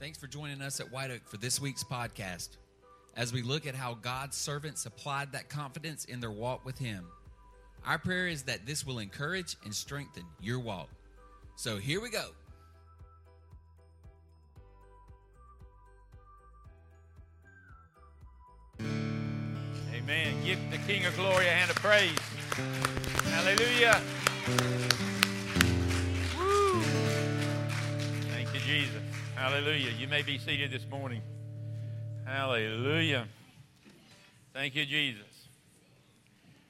Thanks for joining us at White Oak for this week's podcast as we look at how God's servants applied that confidence in their walk with Him. Our prayer is that this will encourage and strengthen your walk. So here we go. Amen. Give the King of Glory a hand of praise. Hallelujah. Hallelujah. You may be seated this morning. Hallelujah. Thank you, Jesus.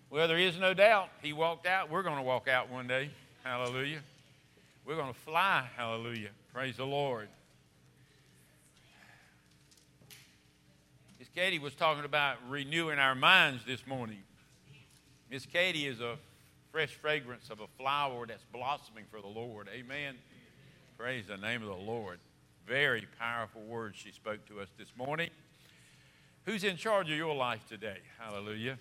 Well, there is no doubt he walked out. We're going to walk out one day. Hallelujah. We're going to fly. Hallelujah. Praise the Lord. Miss Katie was talking about renewing our minds this morning. Miss Katie is a fresh fragrance of a flower that's blossoming for the Lord. Amen. Praise the name of the Lord. Very powerful words she spoke to us this morning. Who's in charge of your life today? Hallelujah.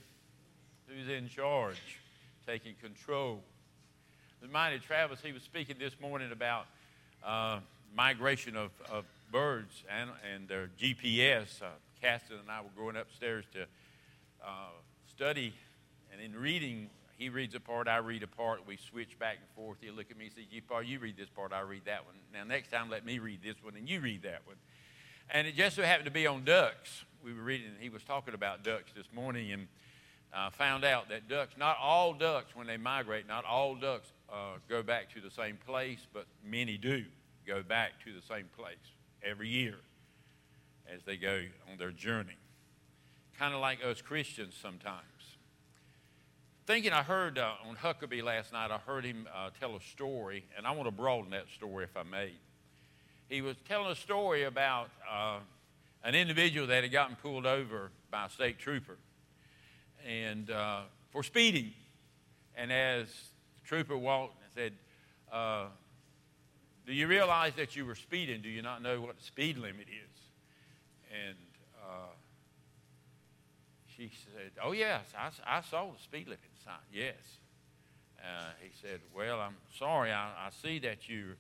Who's in charge? Taking control. Reminded Travis, he was speaking this morning about uh, migration of, of birds and, and their GPS. Uh, Caston and I were going upstairs to uh, study, and in reading, he reads a part, I read a part. We switch back and forth. He'll look at me and say, Paul, you read this part, I read that one. Now, next time, let me read this one, and you read that one. And it just so happened to be on ducks. We were reading, he was talking about ducks this morning, and uh, found out that ducks, not all ducks, when they migrate, not all ducks uh, go back to the same place, but many do go back to the same place every year as they go on their journey. Kind of like us Christians sometimes. Thinking I heard uh, on Huckabee last night, I heard him uh, tell a story, and I want to broaden that story if I may. He was telling a story about uh, an individual that had gotten pulled over by a state trooper and uh, for speeding. And as the trooper walked and said, uh, Do you realize that you were speeding? Do you not know what the speed limit is? And uh, she said, Oh, yes, I, I, saw the speed limit sign. Yes. Uh, he said, Well, I'm sorry. I, I, see that you,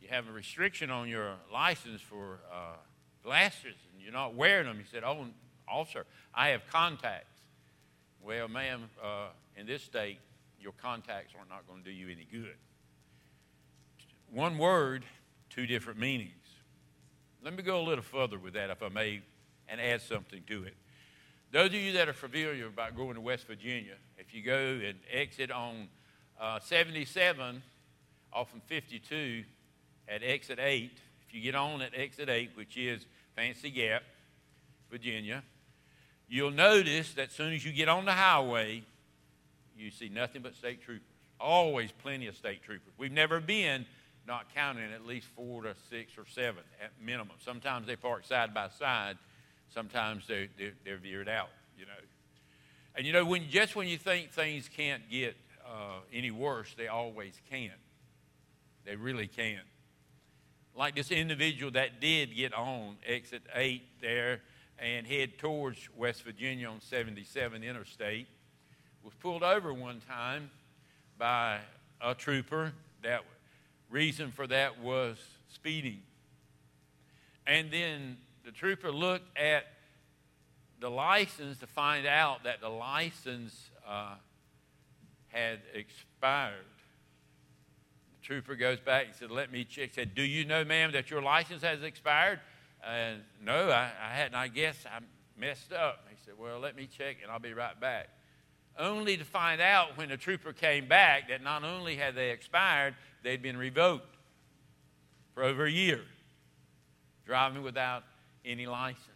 you have a restriction on your license for uh, glasses and you're not wearing them. He said, Oh, officer, I have contacts. Well, ma'am, uh, in this state, your contacts are not going to do you any good. One word, two different meanings. Let me go a little further with that, if I may, and add something to it. Those of you that are familiar about going to West Virginia, if you go and exit on uh, 77 off of 52 at exit 8, if you get on at exit 8, which is Fancy Gap, Virginia, you'll notice that as soon as you get on the highway, you see nothing but state troopers. Always plenty of state troopers. We've never been not counting at least four to six or seven at minimum. Sometimes they park side by side. Sometimes they're, they're, they're veered out, you know. And you know, when, just when you think things can't get uh, any worse, they always can. They really can. Like this individual that did get on exit 8 there and head towards West Virginia on 77 Interstate was pulled over one time by a trooper that reason for that was speeding. And then the trooper looked at the license to find out that the license uh, had expired. The trooper goes back and said, Let me check. He Said, Do you know, ma'am, that your license has expired? And no, I, I hadn't. I guess I messed up. He said, Well, let me check and I'll be right back. Only to find out when the trooper came back that not only had they expired, they'd been revoked for over a year, driving without any license.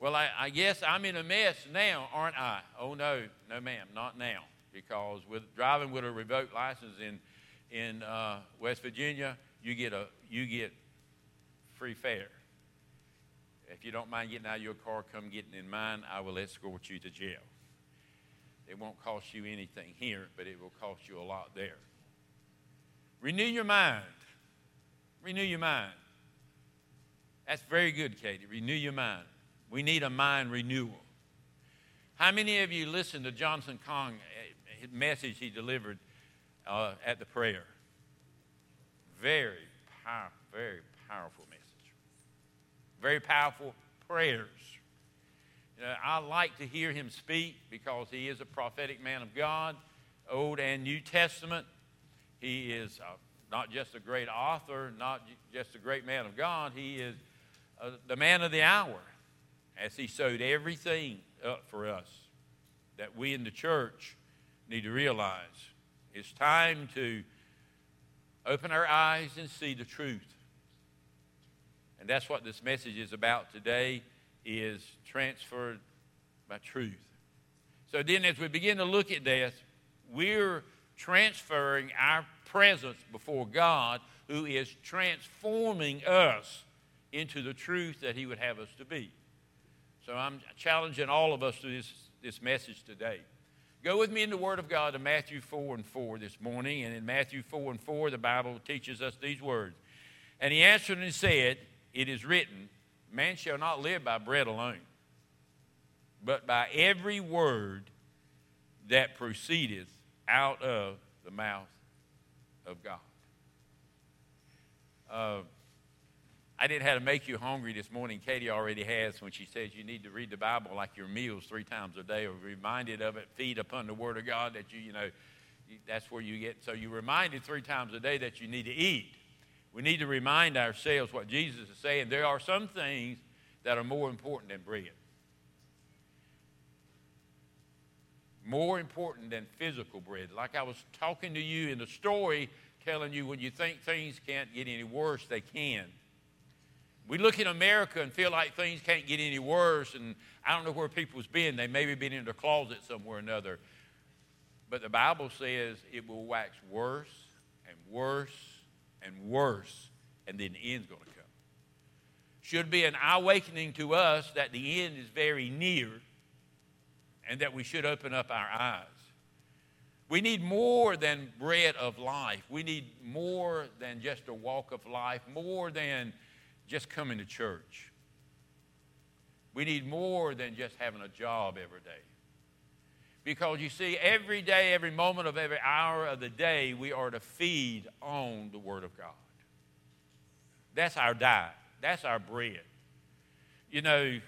Well, I, I, guess I'm in a mess now, aren't I? Oh, no, no, ma'am, not now. Because with driving with a revoked license in, in uh, West Virginia, you get, a, you get free fare. If you don't mind getting out of your car, come getting in mine. I will escort you to jail. It won't cost you anything here, but it will cost you a lot there. Renew your mind. Renew your mind. That's very good, Katie. Renew your mind. We need a mind renewal. How many of you listened to Jonathan Cahn, eh, his message he delivered uh, at the prayer? Very powerful, very powerful message. very powerful prayers. You know, I like to hear him speak because he is a prophetic man of God, Old and New Testament. He is uh, not just a great author, not just a great man of God, he is uh, the man of the hour as he sewed everything up for us that we in the church need to realize. It's time to open our eyes and see the truth. And that's what this message is about today is transferred by truth. So then as we begin to look at this, we're transferring our presence before God who is transforming us into the truth that he would have us to be. So I'm challenging all of us through this, this message today. Go with me in the Word of God to Matthew 4 and 4 this morning. And in Matthew 4 and 4, the Bible teaches us these words. And he answered and said, It is written, Man shall not live by bread alone, but by every word that proceedeth out of the mouth of God. Uh, I didn't have to make you hungry this morning. Katie already has when she says you need to read the Bible like your meals three times a day or reminded of it, feed upon the Word of God that you, you know, that's where you get. So you're reminded three times a day that you need to eat. We need to remind ourselves what Jesus is saying. There are some things that are more important than bread. More important than physical bread. Like I was talking to you in the story, telling you when you think things can't get any worse, they can. We look in America and feel like things can't get any worse, and I don't know where people's been. They may maybe been in their closet somewhere or another. But the Bible says it will wax worse and worse and worse, and then the end's going to come. Should be an awakening to us that the end is very near and that we should open up our eyes. We need more than bread of life. We need more than just a walk of life, more than just coming to church. We need more than just having a job every day. Because you see, every day, every moment of every hour of the day, we are to feed on the Word of God. That's our diet, that's our bread. You know,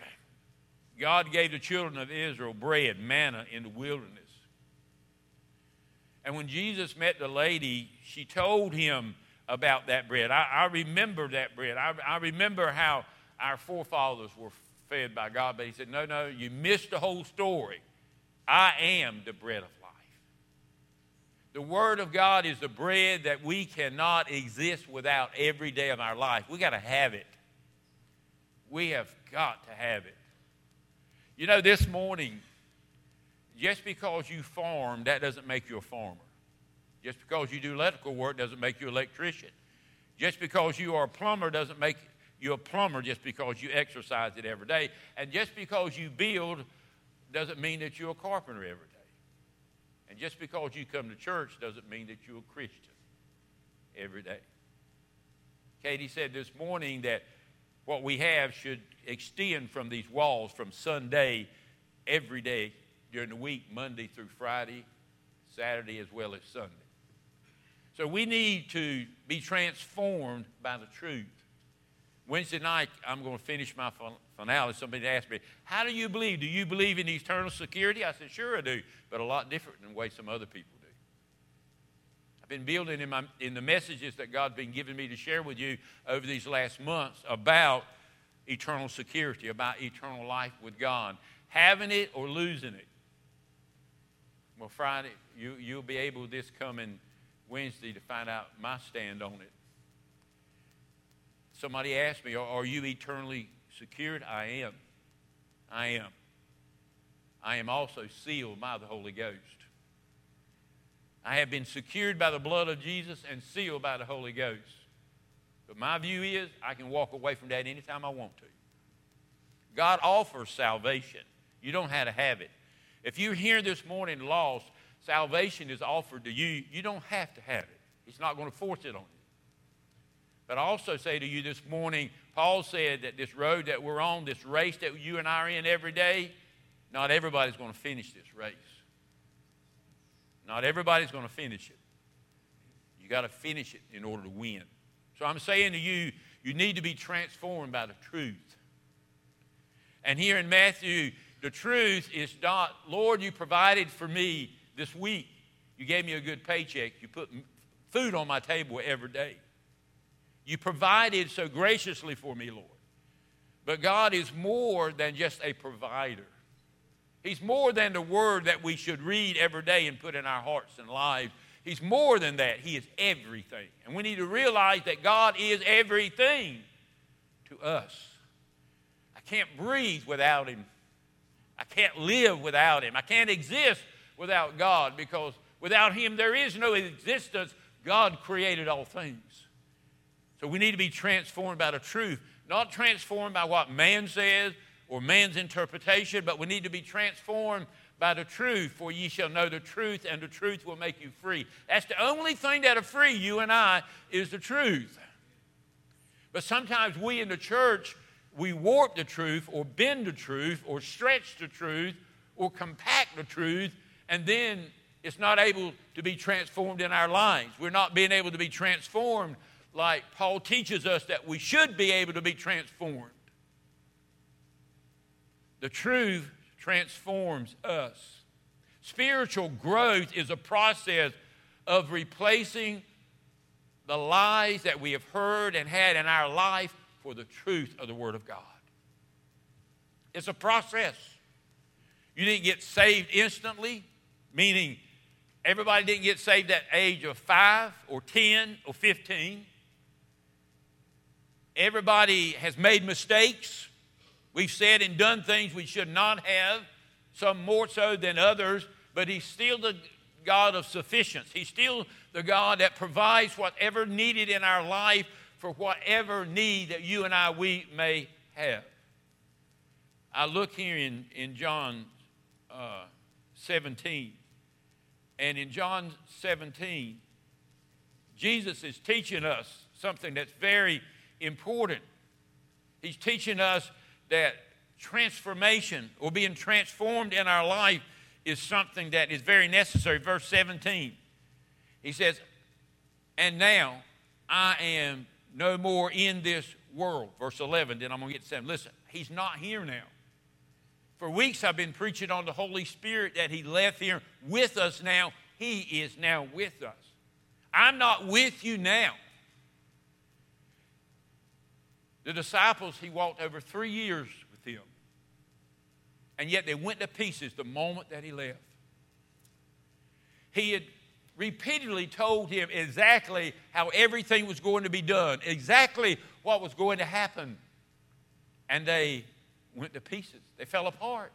God gave the children of Israel bread, manna in the wilderness. And when Jesus met the lady, she told him, about that bread. I, I remember that bread. I, I remember how our forefathers were fed by God, but he said, No, no, you missed the whole story. I am the bread of life. The Word of God is the bread that we cannot exist without every day of our life. We got to have it. We have got to have it. You know, this morning, just because you farm, that doesn't make you a farmer. Just because you do electrical work doesn't make you an electrician. Just because you are a plumber doesn't make you a plumber just because you exercise it every day. And just because you build doesn't mean that you're a carpenter every day. And just because you come to church doesn't mean that you're a Christian every day. Katie said this morning that what we have should extend from these walls from Sunday every day during the week, Monday through Friday, Saturday as well as Sunday. So we need to be transformed by the truth. Wednesday night, I'm going to finish my finale. Somebody asked me, How do you believe? Do you believe in eternal security? I said, Sure, I do, but a lot different than the way some other people do. I've been building in, my, in the messages that God's been giving me to share with you over these last months about eternal security, about eternal life with God, having it or losing it. Well, Friday, you, you'll be able this coming Wednesday to find out my stand on it. Somebody asked me, Are you eternally secured? I am. I am. I am also sealed by the Holy Ghost. I have been secured by the blood of Jesus and sealed by the Holy Ghost. But my view is I can walk away from that anytime I want to. God offers salvation. You don't have to have it. If you're here this morning lost, salvation is offered to you, you don't have to have it. He's not going to force it on you. But I also say to you this morning, Paul said that this road that we're on, this race that you and I are in every day, not everybody's going to finish this race. Not everybody's going to finish it. You got to finish it in order to win. So I'm saying to you, you need to be transformed by the truth. And here in Matthew, the truth is not, Lord, you provided for me this week. You gave me a good paycheck. You put food on my table every day. You provided so graciously for me, Lord. But God is more than just a provider. He's more than the word that we should read every day and put in our hearts and lives. He's more than that. He is everything. And we need to realize that God is everything to us. I can't breathe without Him. I can't live without Him. I can't exist without God because without Him there is no existence. God created all things. So we need to be transformed by the truth, not transformed by what man says or man's interpretation, but we need to be transformed by the truth, for ye shall know the truth, and the truth will make you free. That's the only thing that'll free you and I is the truth. But sometimes we in the church, we warp the truth, or bend the truth, or stretch the truth, or compact the truth, and then it's not able to be transformed in our lives. We're not being able to be transformed like Paul teaches us that we should be able to be transformed. The truth transforms us. Spiritual growth is a process of replacing the lies that we have heard and had in our life for the truth of the Word of God. It's a process. You didn't get saved instantly, meaning everybody didn't get saved at age of 5 or 10 or 15. Everybody has made mistakes. We've said and done things we should not have, some more so than others, but He's still the God of sufficiency. He's still the God that provides whatever needed in our life for whatever need that you and I we may have. I look here in, in John uh, 17, and in John 17, Jesus is teaching us something that's very important. He's teaching us that transformation or being transformed in our life is something that is very necessary. Verse 17, he says, And now I am no more in this world. Verse 11, then I'm going to get to 7. Listen, he's not here now. For weeks I've been preaching on the Holy Spirit that he left here with us now. He is now with us. I'm not with you now. The disciples, he walked over three years with them. And yet they went to pieces the moment that he left. He had repeatedly told him exactly how everything was going to be done, exactly what was going to happen. And they went to pieces, they fell apart.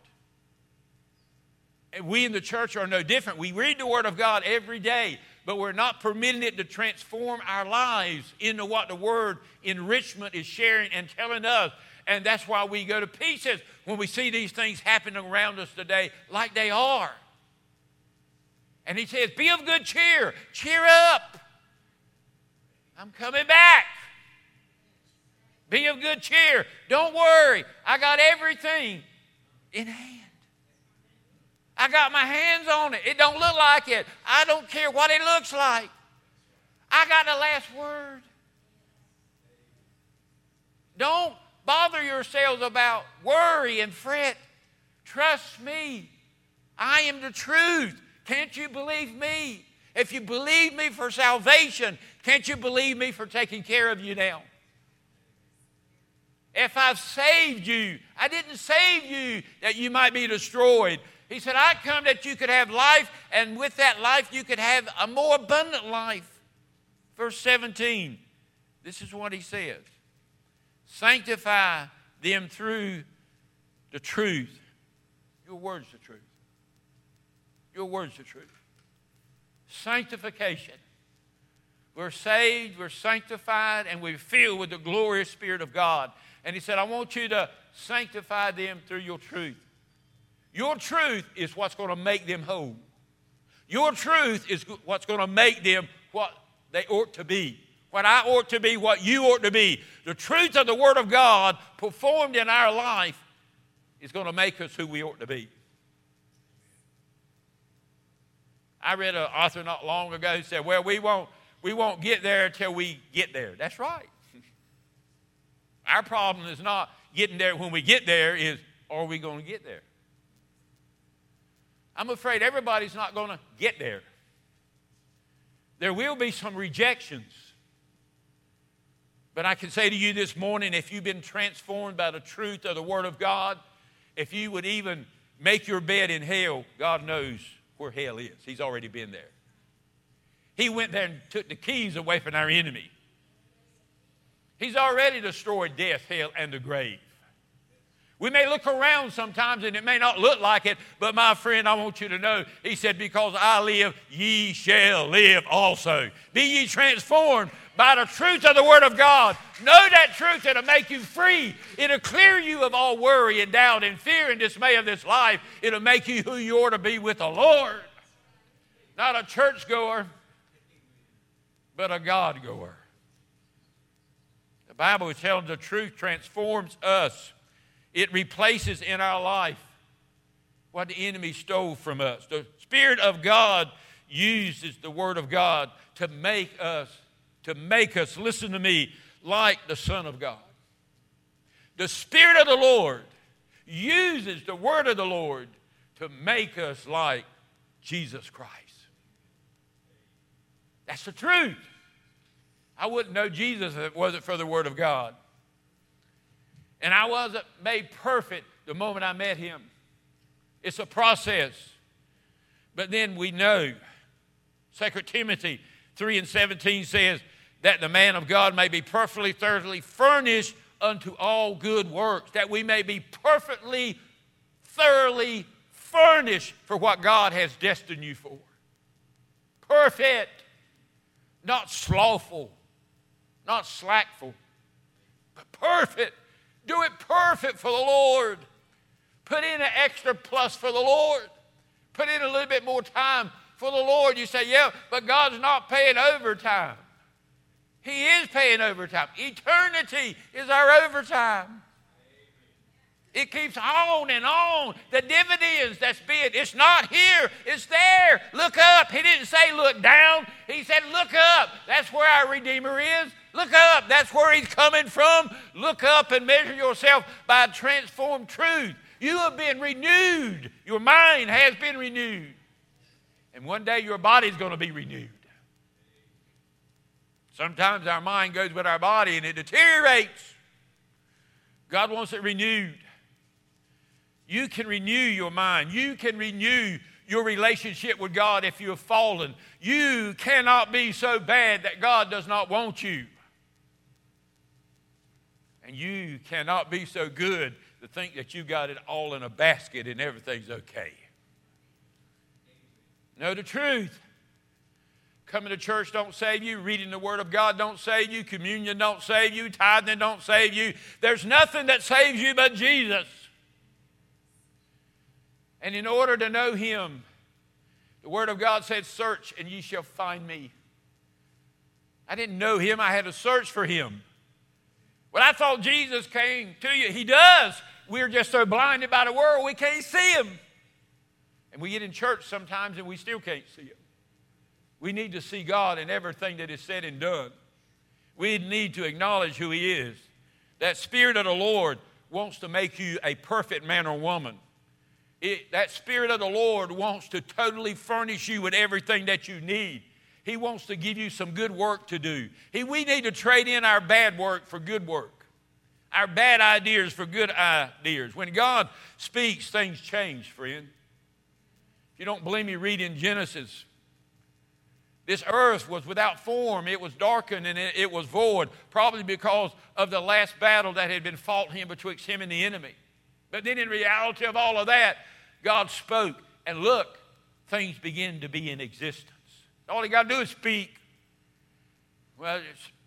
And we in the church are no different. We read the Word of God every day but we're not permitting it to transform our lives into what the word enrichment is sharing and telling us. And that's why we go to pieces when we see these things happening around us today, like they are. And he says, Be of good cheer, cheer up. I'm coming back. Be of good cheer. Don't worry. I got everything in hand. I got my hands on it. It don't look like it. I don't care what it looks like. I got the last word. Don't bother yourselves about worry and fret. Trust me. I am the truth. Can't you believe me? If you believe me for salvation, can't you believe me for taking care of you now? If I've saved you, I didn't save you that you might be destroyed. He said, I come that you could have life, and with that life, you could have a more abundant life. Verse 17, this is what he says Sanctify them through the truth. Your word's the truth. Your word's the truth. Sanctification. We're saved, we're sanctified, and we're filled with the glorious Spirit of God. And he said, I want you to sanctify them through your truth. Your truth is what's going to make them whole. Your truth is what's going to make them what they ought to be. What I ought to be, what you ought to be. The truth of the Word of God performed in our life is going to make us who we ought to be. I read an author not long ago who said, Well, we won't, we won't get there until we get there. That's right. Our problem is not getting there when we get there, is are we going to get there? I'm afraid everybody's not going to get there. There will be some rejections. But I can say to you this morning if you've been transformed by the truth of the Word of God, if you would even make your bed in hell, God knows where hell is. He's already been there. He went there and took the keys away from our enemy. He's already destroyed death, hell, and the grave. We may look around sometimes and it may not look like it, but my friend, I want you to know, he said, Because I live, ye shall live also. Be ye transformed by the truth of the Word of God. Know that truth, it'll make you free. It'll clear you of all worry and doubt and fear and dismay of this life. It'll make you who you ought to be with the Lord. Not a churchgoer, but a God goer. The Bible is telling the truth transforms us, it replaces in our life what the enemy stole from us. The Spirit of God uses the Word of God to make us, to make us, listen to me, like the Son of God. The Spirit of the Lord uses the Word of the Lord to make us like Jesus Christ. That's the truth. I wouldn't know Jesus if it wasn't for the Word of God. And I wasn't made perfect the moment I met Him. It's a process. But then we know. 2 Timothy 3 and 17 says, that the man of God may be perfectly, thoroughly furnished unto all good works, that we may be perfectly, thoroughly furnished for what God has destined you for. Perfect not slothful, not slackful, but perfect. Do it perfect for the Lord. Put in an extra plus for the Lord. Put in a little bit more time for the Lord. You say, yeah, but God's not paying overtime. He is paying overtime. Eternity is our overtime. It keeps on and on. The dividends that's being, it's not here, it's there. Look up. He didn't say look down, he said look up. That's where our Redeemer is. Look up. That's where he's coming from. Look up and measure yourself by transformed truth. You have been renewed. Your mind has been renewed. And one day your body's going to be renewed. Sometimes our mind goes with our body and it deteriorates. God wants it renewed. You can renew your mind. You can renew your relationship with God if you have fallen. You cannot be so bad that God does not want you. And you cannot be so good to think that you got it all in a basket and everything's okay. Know the truth. Coming to church don't save you. Reading the Word of God don't save you. Communion don't save you. Tithing don't save you. There's nothing that saves you but Jesus. And in order to know him, the Word of God said, Search and ye shall find me. I didn't know him, I had to search for him. Well, I thought Jesus came to you. He does. We're just so blinded by the world, we can't see him. And we get in church sometimes and we still can't see him. We need to see God in everything that is said and done. We need to acknowledge who he is. That Spirit of the Lord wants to make you a perfect man or woman. It, that Spirit of the Lord wants to totally furnish you with everything that you need. He wants to give you some good work to do. He, we need to trade in our bad work for good work, our bad ideas for good ideas. When God speaks, things change, friend. If you don't believe me, read in Genesis. This earth was without form, it was darkened, and it, it was void, probably because of the last battle that had been fought him betwixt him and the enemy. But then, in reality of all of that, God spoke, and look, things begin to be in existence. All you got to do is speak. Well,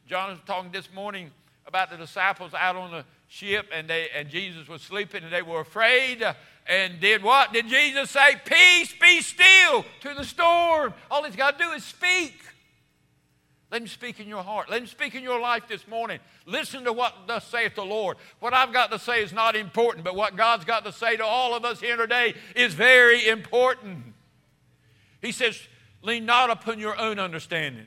John was talking this morning about the disciples out on the ship, and, they, and Jesus was sleeping, and they were afraid. And did what? Did Jesus say, Peace, be still to the storm? All he's got to do is speak. Let him speak in your heart. Let him speak in your life this morning. Listen to what thus saith the Lord. What I've got to say is not important, but what God's got to say to all of us here today is very important. He says, Lean not upon your own understanding.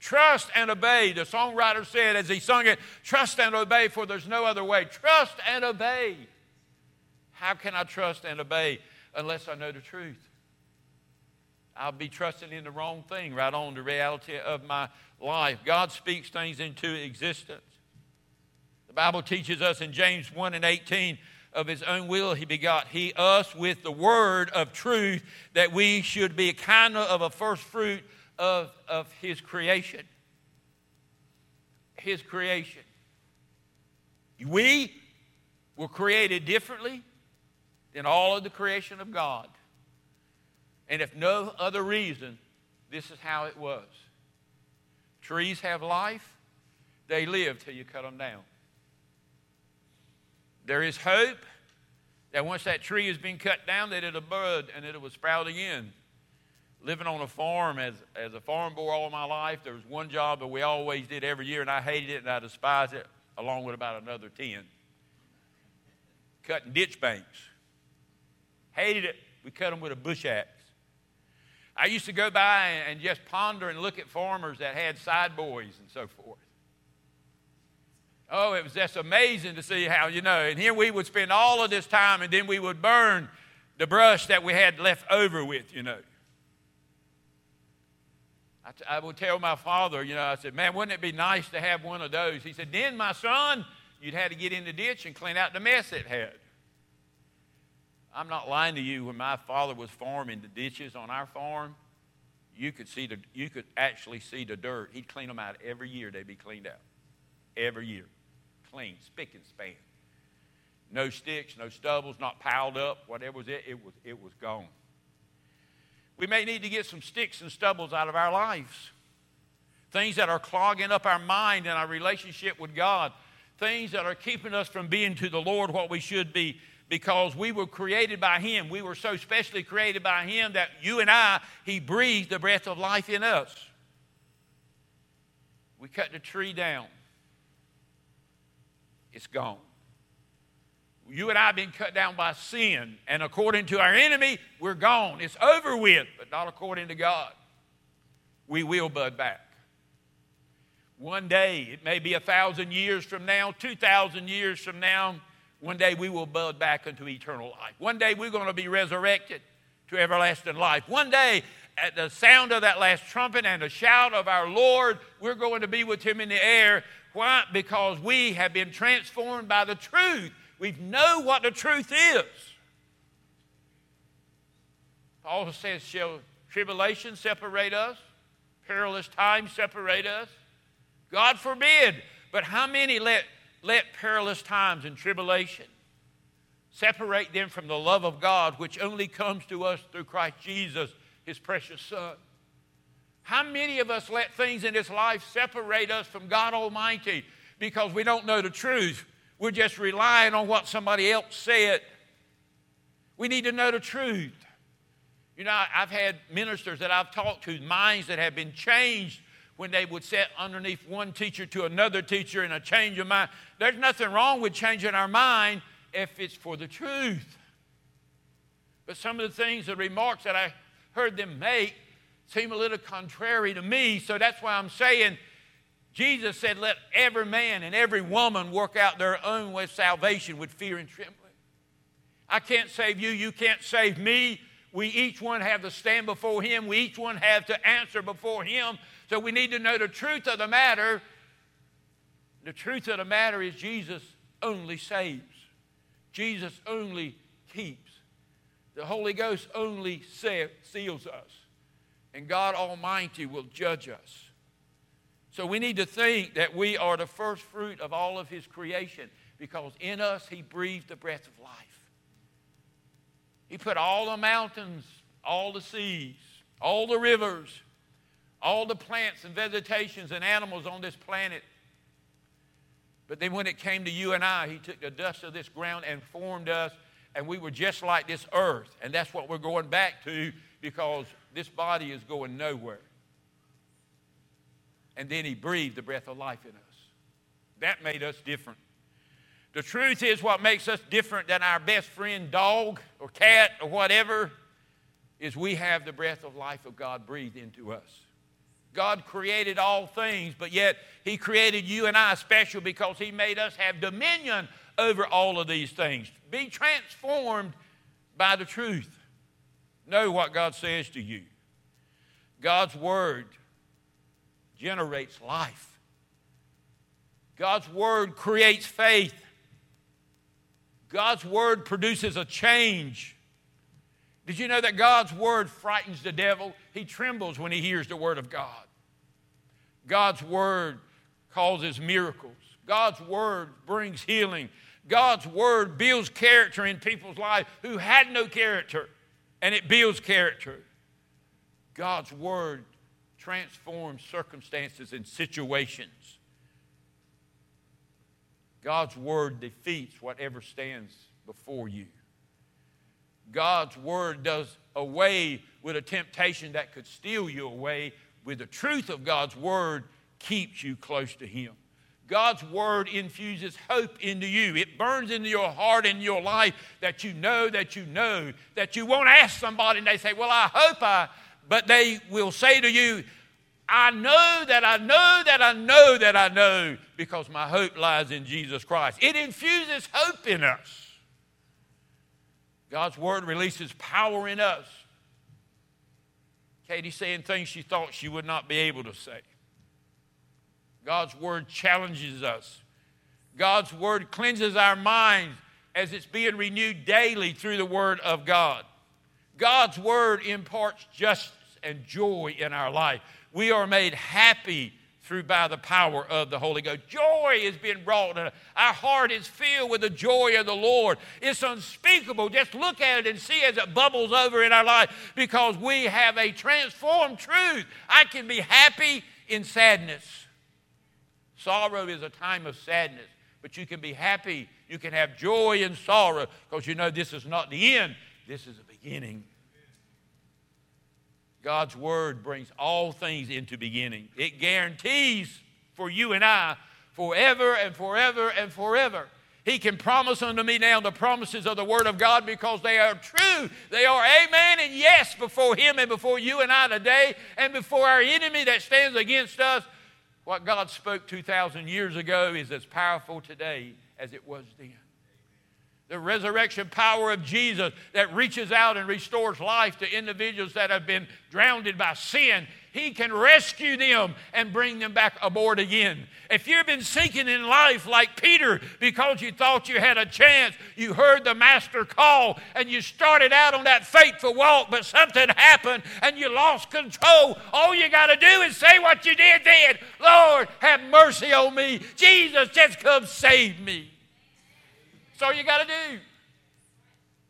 Trust and obey. The songwriter said as he sung it, Trust and obey, for there's no other way. Trust and obey. how can I trust and obey unless I know the truth? I'll be trusting in the wrong thing right on the reality of my life. God speaks things into existence. The Bible teaches us in James 1 and 18 of his own will he begot he us with the word of truth that we should be a kind of a first fruit of, of his creation. His creation. We were created differently than all of the creation of God. And if no other reason, this is how it was. Trees have life, they live till you cut them down. There is hope that once that tree has been cut down, that it'll bud and it will sprout again. Living on a farm as, as a farm boy all my life, there was one job that we always did every year, and I hated it and I despised it, along with about another 10. Cutting ditch banks. Hated it. We cut them with a bush axe. I used to go by and just ponder and look at farmers that had side boys and so forth. Oh, it was just amazing to see how, you know, and here we would spend all of this time and then we would burn the brush that we had left over with, you know. I, t- I would tell my father, you know, I said, man, wouldn't it be nice to have one of those? He said, then, my son, you'd have to get in the ditch and clean out the mess it had. I'm not lying to you. When my father was farming the ditches on our farm, you could see the, you could actually see the dirt. He'd clean them out every year. They'd be cleaned out every year, clean, spick and span. No sticks, no stubbles, not piled up. Whatever was it, it was it was gone. We may need to get some sticks and stubbles out of our lives. Things that are clogging up our mind and our relationship with God. Things that are keeping us from being to the Lord what we should be because we were created by Him. We were so specially created by Him that you and I, He breathed the breath of life in us. We cut the tree down, it's gone. You and I have been cut down by sin, and according to our enemy, we're gone. It's over with, but not according to God. We will bud back. One day, it may be a thousand years from now, two thousand years from now, one day we will bud back into eternal life. One day we're going to be resurrected to everlasting life. One day, at the sound of that last trumpet and the shout of our Lord, we're going to be with Him in the air. Why? Because we have been transformed by the truth. We know what the truth is. Paul says, Shall tribulation separate us? Perilous times separate us? God forbid. But how many let let perilous times and tribulation separate them from the love of God, which only comes to us through Christ Jesus, his precious Son. How many of us let things in this life separate us from God Almighty because we don't know the truth? We're just relying on what somebody else said. We need to know the truth. You know, I've had ministers that I've talked to, minds that have been changed when they would sit underneath one teacher to another teacher in a change of mind. There's nothing wrong with changing our mind if it's for the truth. But some of the things, the remarks that I heard them make, seem a little contrary to me. So that's why I'm saying Jesus said, Let every man and every woman work out their own way salvation with fear and trembling. I can't save you, you can't save me. We each one have to stand before Him, we each one have to answer before Him. So we need to know the truth of the matter. The truth of the matter is Jesus only saves, Jesus only keeps. The Holy Ghost only seals us, and God Almighty will judge us. So we need to think that we are the first fruit of all of His creation because in us He breathed the breath of life. He put all the mountains, all the seas, all the rivers, all the plants and vegetations and animals on this planet. But then when it came to you and I, He took the dust of this ground and formed us, and we were just like this earth. And that's what we're going back to because this body is going nowhere. And then He breathed the breath of life in us. That made us different. The truth is, what makes us different than our best friend, dog or cat or whatever, is we have the breath of life of God breathed into us. God created all things, but yet He created you and I special because He made us have dominion over all of these things. Be transformed by the truth. Know what God says to you. God's Word generates life, God's Word creates faith, God's Word produces a change. Did you know that God's Word frightens the devil? He trembles when he hears the Word of God. God's Word causes miracles. God's Word brings healing. God's Word builds character in people's lives who had no character, and it builds character. God's Word transforms circumstances and situations. God's Word defeats whatever stands before you. God's Word does away with a temptation that could steal you away. With the truth of God's Word, keeps you close to Him. God's word infuses hope into you. It burns into your heart and your life that you know that you know that you won't ask somebody and they say, Well, I hope I, but they will say to you, I know that I know that I know that I know because my hope lies in Jesus Christ. It infuses hope in us. God's word releases power in us. Katie saying things she thought she would not be able to say. God's word challenges us. God's word cleanses our minds as it's being renewed daily through the word of God. God's word imparts justice and joy in our life. We are made happy through by the power of the Holy Ghost. Joy is being brought. Our heart is filled with the joy of the Lord. It's unspeakable. Just look at it and see as it bubbles over in our life because we have a transformed truth. I can be happy in sadness. Sorrow is a time of sadness, but you can be happy. You can have joy in sorrow because you know this is not the end, this is the beginning. God's word brings all things into beginning. It guarantees for you and I forever and forever and forever. He can promise unto me now the promises of the Word of God because they are true. They are amen and yes before Him and before you and I today and before our enemy that stands against us. What God spoke 2,000 years ago is as powerful today as it was then. The resurrection power of Jesus that reaches out and restores life to individuals that have been drowned by sin he can rescue them and bring them back aboard again. If you've been sinking in life like Peter because you thought you had a chance, you heard the master call and you started out on that fateful walk, but something happened and you lost control, all you got to do is say what you did then Lord, have mercy on me. Jesus, just come save me. That's all you got to do.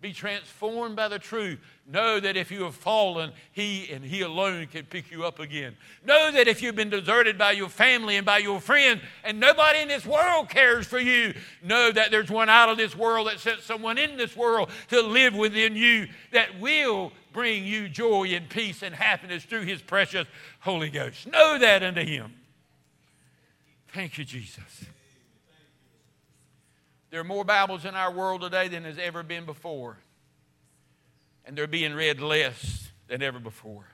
Be transformed by the truth. Know that if you have fallen, He and He alone can pick you up again. Know that if you've been deserted by your family and by your friends, and nobody in this world cares for you, know that there's one out of this world that sent someone in this world to live within you that will bring you joy and peace and happiness through His precious Holy Ghost. Know that unto Him. Thank you, Jesus. There are more Bibles in our world today than has ever been before and they're being read less than ever before.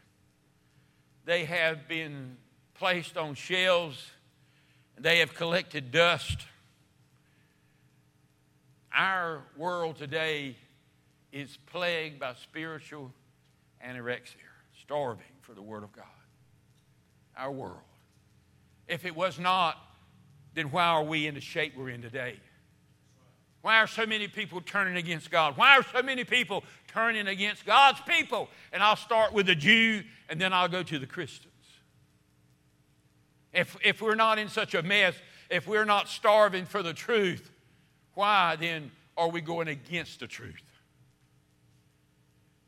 They have been placed on shelves, and they have collected dust. Our world today is plagued by spiritual anorexia, starving for the Word of God. Our world. If it was not, then why are we in the shape we're in today? Why are so many people turning against God? Why are so many people turning against God's people? And I'll start with the Jew and then I'll go to the Christians. If, if we're not in such a mess, if we're not starving for the truth, why then are we going against the truth?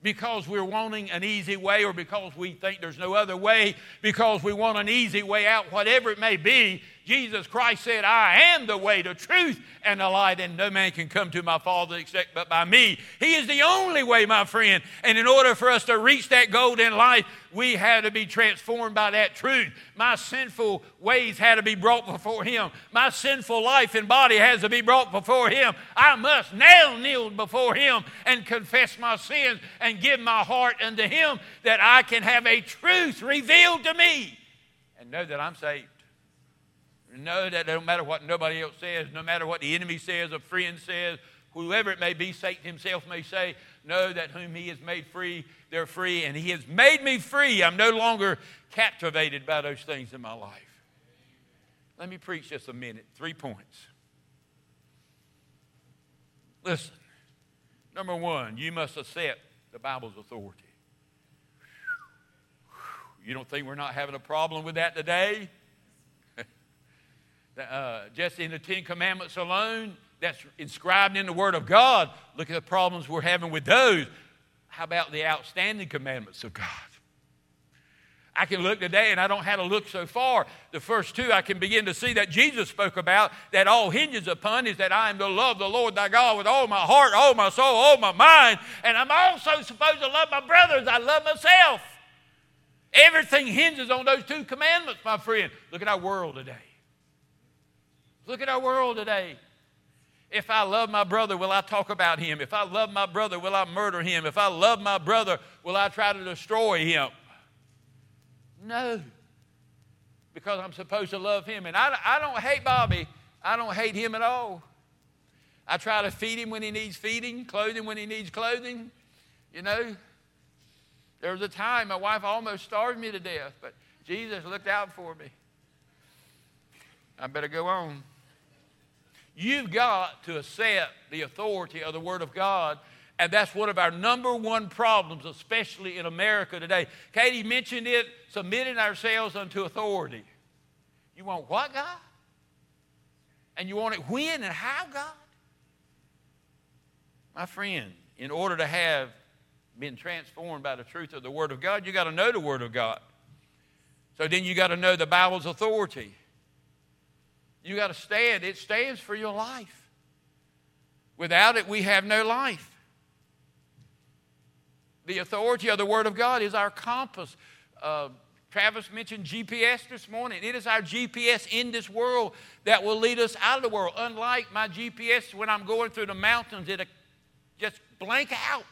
Because we're wanting an easy way, or because we think there's no other way, because we want an easy way out, whatever it may be, Jesus Christ said, I am the way, the truth, and the light, and no man can come to my Father except but by me. He is the only way, my friend. And in order for us to reach that golden life, we had to be transformed by that truth. My sinful ways had to be brought before Him. My sinful life and body has to be brought before Him. I must now kneel before Him and confess my sins and give my heart unto Him that I can have a truth revealed to me and know that I'm saved. Know that no matter what nobody else says, no matter what the enemy says, a friend says, whoever it may be, Satan himself may say, know that whom he has made free, they're free, and he has made me free. I'm no longer captivated by those things in my life. Let me preach just a minute. Three points. Listen, number one, you must accept the Bible's authority. You don't think we're not having a problem with that today? Uh, just in the Ten Commandments alone, that's inscribed in the Word of God. Look at the problems we're having with those. How about the outstanding commandments of God? I can look today and I don't have to look so far. The first two I can begin to see that Jesus spoke about that all hinges upon is that I am to love the Lord thy God with all my heart, all my soul, all my mind. And I'm also supposed to love my brothers. I love myself. Everything hinges on those two commandments, my friend. Look at our world today. Look at our world today. If I love my brother, will I talk about him? If I love my brother, will I murder him? If I love my brother, will I try to destroy him? No. Because I'm supposed to love him. And I, I don't hate Bobby, I don't hate him at all. I try to feed him when he needs feeding, clothe him when he needs clothing. You know, there was a time my wife almost starved me to death, but Jesus looked out for me. I better go on. You've got to accept the authority of the Word of God and that's one of our number one problems, especially in America today. Katie mentioned it submitting ourselves unto authority. You want what, God? And you want it when and how, God? My friend, in order to have been transformed by the truth of the Word of God, you got to know the Word of God. So then you got to know the Bible's authority. You got to stand. It stands for your life. Without it, we have no life. The authority of the Word of God is our compass. Uh, Travis mentioned GPS this morning. It is our GPS in this world that will lead us out of the world. Unlike my GPS when I'm going through the mountains, it just blank out.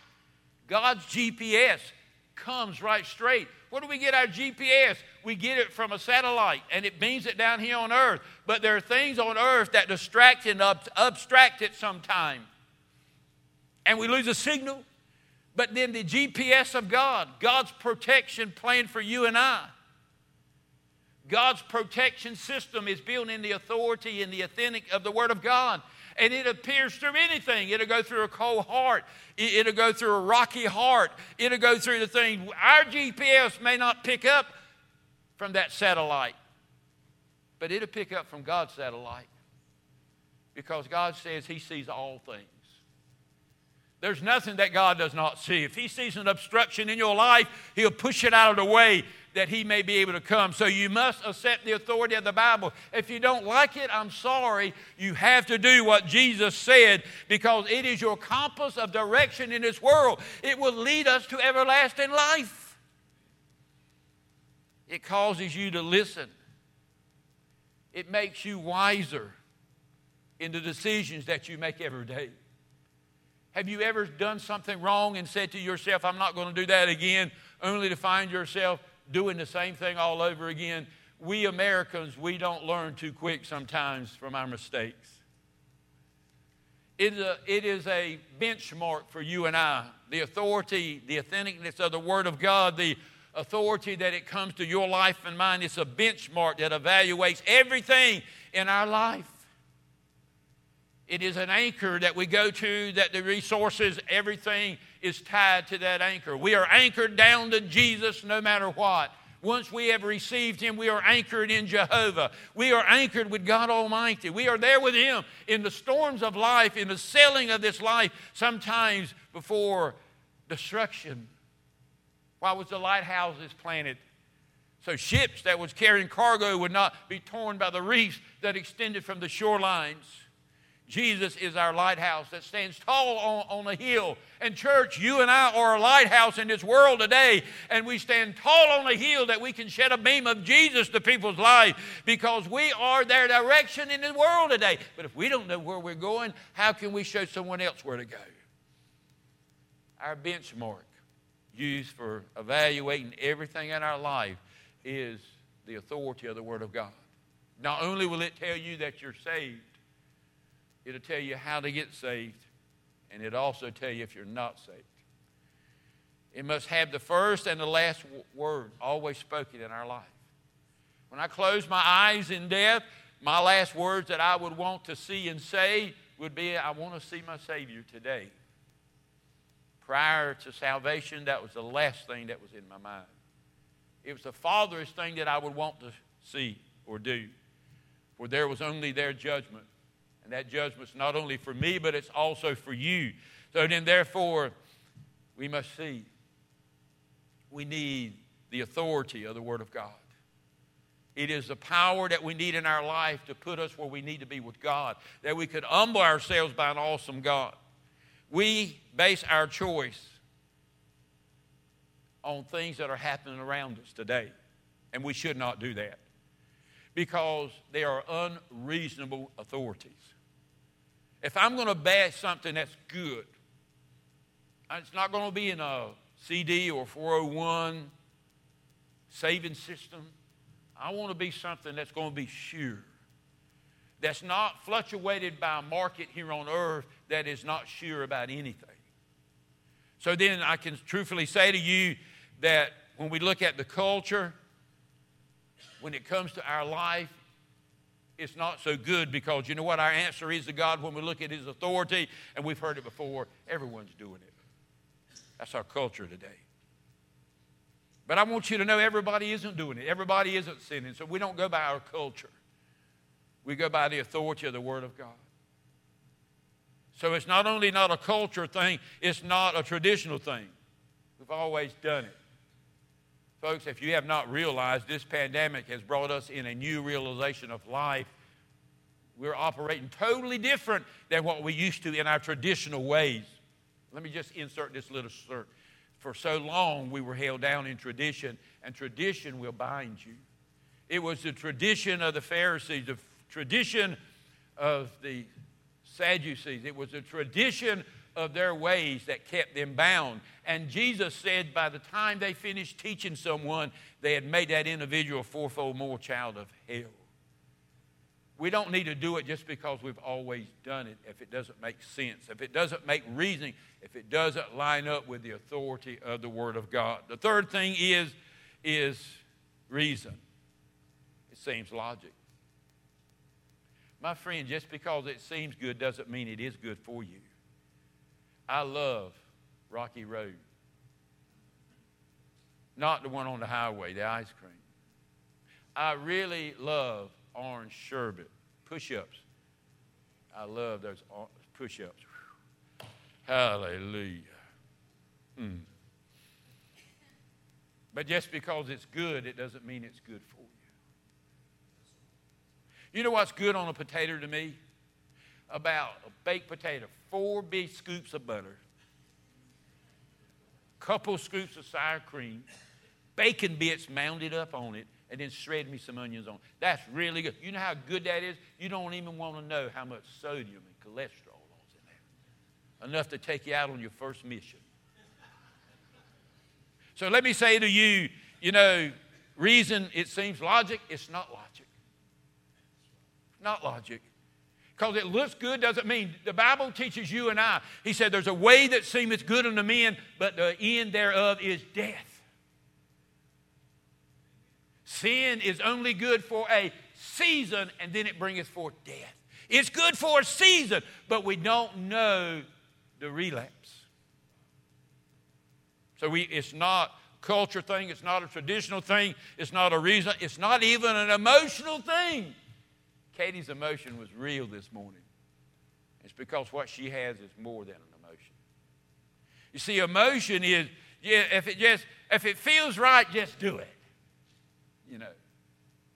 God's GPS comes right straight. Where do we get our GPS? We get it from a satellite and it beams it down here on earth. But there are things on earth that distract and abstract it sometime. And we lose a signal but then the GPS of God, God's protection plan for you and I. God's protection system is built in the authority and the authentic of the Word of God. And it appears through anything. It'll go through a cold heart. It'll go through a rocky heart. It'll go through the thing. Our GPS may not pick up from that satellite, but it'll pick up from God's satellite because God says He sees all things. There's nothing that God does not see. If He sees an obstruction in your life, He'll push it out of the way that He may be able to come. So you must accept the authority of the Bible. If you don't like it, I'm sorry. You have to do what Jesus said because it is your compass of direction in this world. It will lead us to everlasting life. It causes you to listen, it makes you wiser in the decisions that you make every day. Have you ever done something wrong and said to yourself, I'm not going to do that again, only to find yourself doing the same thing all over again? We Americans, we don't learn too quick sometimes from our mistakes. It is, a, it is a benchmark for you and I. The authority, the authenticness of the Word of God, the authority that it comes to your life and mine, it's a benchmark that evaluates everything in our life. It is an anchor that we go to, that the resources, everything is tied to that anchor. We are anchored down to Jesus no matter what. Once we have received Him, we are anchored in Jehovah. We are anchored with God Almighty. We are there with Him in the storms of life, in the sailing of this life, sometimes before destruction. Why was the lighthouses planted? So ships that was carrying cargo would not be torn by the reefs that extended from the shorelines. Jesus is our lighthouse that stands tall on, on a hill. And, church, you and I are a lighthouse in this world today, and we stand tall on a hill that we can shed a beam of Jesus to people's life because we are their direction in the world today. But if we don't know where we're going, how can we show someone else where to go? Our benchmark used for evaluating everything in our life is the authority of the Word of God. Not only will it tell you that you're saved, it'll tell you how to get saved, and it'll also tell you if you're not saved. It must have the first and the last word always spoken in our life. When I close my eyes in death, my last words that I would want to see and say would be, I want to see my Savior today. Prior to salvation, that was the last thing that was in my mind. It was the farthest thing that I would want to see or do. For there was only their judgment. And that judgment's not only for me, but it's also for you. So then, therefore, we must see. We need the authority of the Word of God. It is the power that we need in our life to put us where we need to be with God, that we could humble ourselves by an awesome God. We base our choice on things that are happening around us today, and we should not do that because they are unreasonable authorities. If I'm going to bash something that's good, uh, it's not going to be in a CD or 401 saving system. I want to be something that's going to be sure. That's not fluctuated by a market here on earth that is not sure about anything. So then I can truthfully say to you that when we look at the culture, when it comes to our life, it's not so good because you know what? Our answer is to God when we look at His authority, and we've heard it before, everyone's doing it. That's our culture today. But I want you to know everybody isn't doing it. Everybody isn't sinning. So we don't go by our culture. We go by the authority of the Word of God. So it's not only not a culture thing, it's not a traditional thing. We've always done it. Folks, if you have not realized, this pandemic has brought us in a new realization of life. We're operating totally different than what we used to in our traditional ways. Let me just insert this little cert. For so long, we were held down in tradition, and tradition will bind you. It was the tradition of the Pharisees, the tradition of the Sadducees. It was the tradition of their ways that kept them bound. And Jesus said by the time they finished teaching someone, they had made that individual fourfold more child of hell. We don't need to do it just because we've always done it if it doesn't make sense, if it doesn't make reasoning, if it doesn't line up with the authority of the Word of God. The third thing is, is reason. It seems logic. My friend, just because it seems good doesn't mean it is good for you. I love Rocky Road. Not the one on the highway, the ice cream. I really love orange sherbet, push ups. I love those push ups. Hallelujah. Hmm. But just because it's good, it doesn't mean it's good for you. You know what's good on a potato to me? About a baked potato, four big scoops of butter, couple scoops of sour cream, bacon bits mounded up on it, and then shred me some onions on. That's really good. You know how good that is? You don't even want to know how much sodium and cholesterol is in there. Enough to take you out on your first mission. So let me say to you, you know, reason it seems logic, it's not logic. Not logic. Because it looks good doesn't mean the Bible teaches you and I. He said, There's a way that seemeth good unto men, but the end thereof is death. Sin is only good for a season, and then it bringeth forth death. It's good for a season, but we don't know the relapse. So we, it's not culture thing, it's not a traditional thing, it's not a reason, it's not even an emotional thing. Katie's emotion was real this morning. It's because what she has is more than an emotion. You see, emotion is, yeah, if it just, if it feels right, just do it. You know.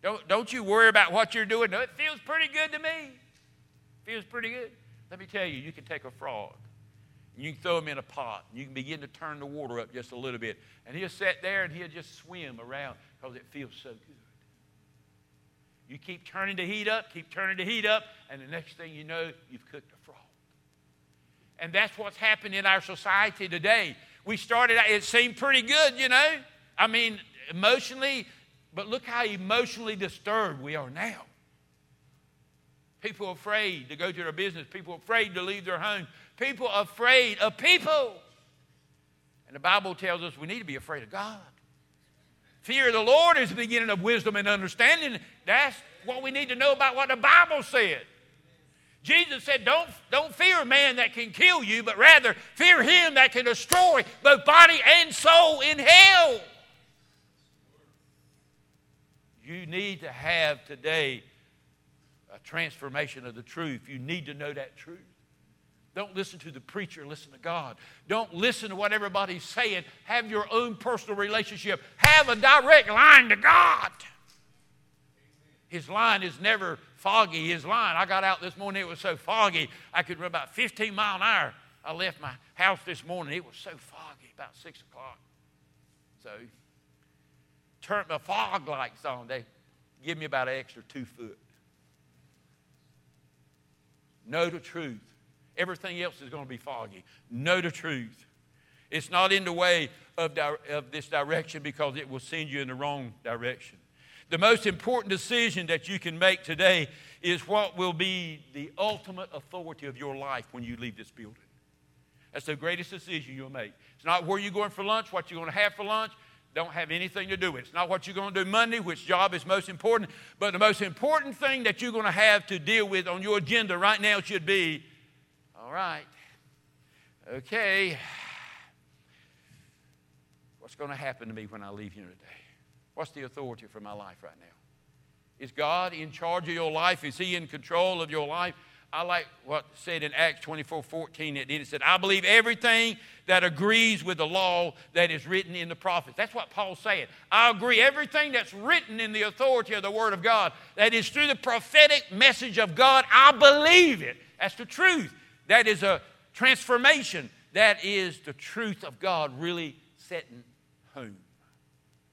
Don't, don't you worry about what you're doing. No, it feels pretty good to me. Feels pretty good. Let me tell you, you can take a frog and you can throw him in a pot and you can begin to turn the water up just a little bit. And he'll sit there and he'll just swim around because it feels so good. You keep turning the heat up, keep turning the heat up, and the next thing you know, you've cooked a frog. And that's what's happened in our society today. We started out, it seemed pretty good, you know. I mean, emotionally, but look how emotionally disturbed we are now. People afraid to go to their business. People afraid to leave their home. People afraid of people. And the Bible tells us we need to be afraid of God. Fear of the Lord is the beginning of wisdom and understanding. That's what we need to know about what the Bible said. Jesus said, don't, don't fear a man that can kill you, but rather fear him that can destroy both body and soul in hell. You need to have today a transformation of the truth. You need to know that truth. Don't listen to the preacher, listen to God. Don't listen to what everybody's saying. Have your own personal relationship. Have a direct line to God. His line is never foggy. His line, I got out this morning, it was so foggy, I could run about 15 mile an hour. I left my house this morning, it was so foggy, about 6 o'clock. So, turned my fog lights on. They give me about an extra two foot. Know the truth. Everything else is going to be foggy. Know the truth. It's not in the way of, di- of this direction because it will send you in the wrong direction. The most important decision that you can make today is what will be the ultimate authority of your life when you leave this building. That's the greatest decision you'll make. It's not where you're going for lunch, what you're going to have for lunch. Don't have anything to do with it. It's not what you're going to do Monday, which job is most important. But the most important thing that you're going to have to deal with on your agenda right now should be all right, okay, what's going to happen to me when I leave here today? What's the authority for my life right now? Is God in charge of your life? Is He in control of your life? I like what said in Acts 24 14. It, it said, I believe everything that agrees with the law that is written in the prophets. That's what Paul's saying. I agree. Everything that's written in the authority of the Word of God, that is through the prophetic message of God, I believe it. That's the truth. That is a transformation. That is the truth of God really setting home.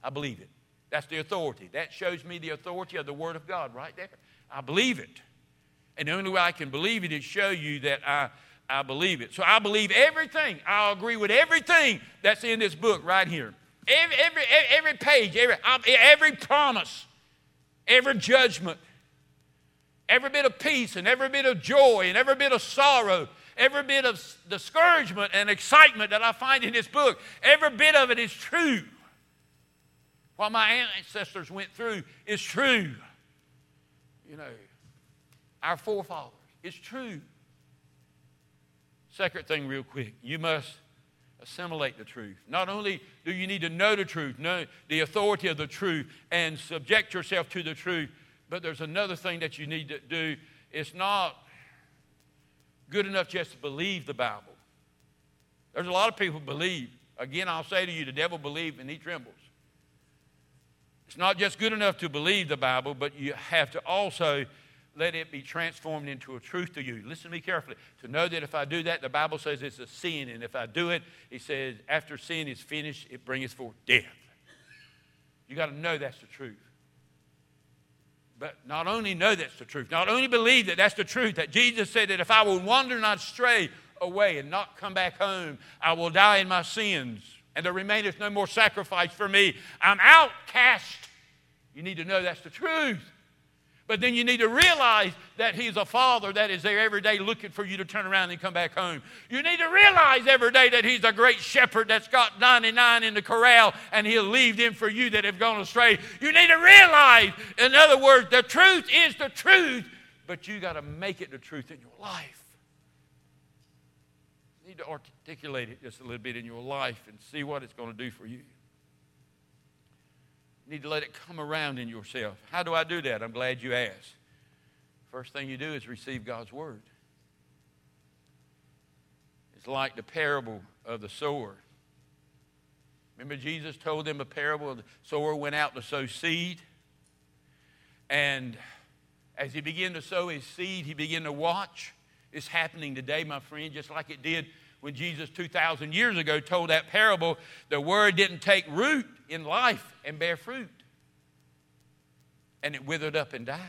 I believe it. That's the authority. That shows me the authority of the Word of God right there. I believe it. And the only way I can believe it is show you that I, I believe it. So I believe everything. I agree with everything that's in this book right here. Every, every, every page, every, every promise, every judgment, every bit of peace and every bit of joy and every bit of sorrow, every bit of discouragement and excitement that I find in this book, every bit of it is true. What my ancestors went through is true. You know, our forefathers, it's true. Second thing, real quick, you must assimilate the truth. Not only do you need to know the truth, know the authority of the truth, and subject yourself to the truth, but there's another thing that you need to do. It's not good enough just to believe the Bible. There's a lot of people believe. Again, I'll say to you, the devil believes and he trembles. It's not just good enough to believe the Bible, but you have to also let it be transformed into a truth to you. Listen to me carefully. To know that if I do that, the Bible says it's a sin. And if I do it, it says after sin is finished, it brings forth death. You got to know that's the truth. But not only know that's the truth, not only believe that that's the truth, that Jesus said that if I will wander and not stray away and not come back home, I will die in my sins, and there remaineth no more sacrifice for me. I'm outcast. You need to know that's the truth. But then you need to realize that He's a Father that is there every day looking for you to turn around and come back home. You need to realize every day that He's a great shepherd that's got 99 in the corral and He'll leave them for you that have gone astray. You need to realize, in other words, the truth is the truth, but you got to make it the truth in your life. You need to articulate it just a little bit in your life and see what it's going to do for you need to let it come around in yourself. How do I do that? I'm glad you asked. First thing you do is receive God's word. It's like the parable of the sower. Remember, Jesus told them a parable the sower went out to sow seed. And as he began to sow his seed, he began to watch. It's happening today, my friend, just like it did when Jesus 2,000 years ago told that parable. The word didn't take root in life and bear fruit. And it withered up and died.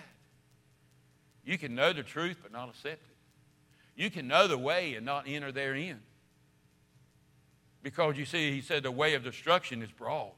You can know the truth but not accept it. You can know the way and not enter therein. Because you see, he said the way of destruction is broad.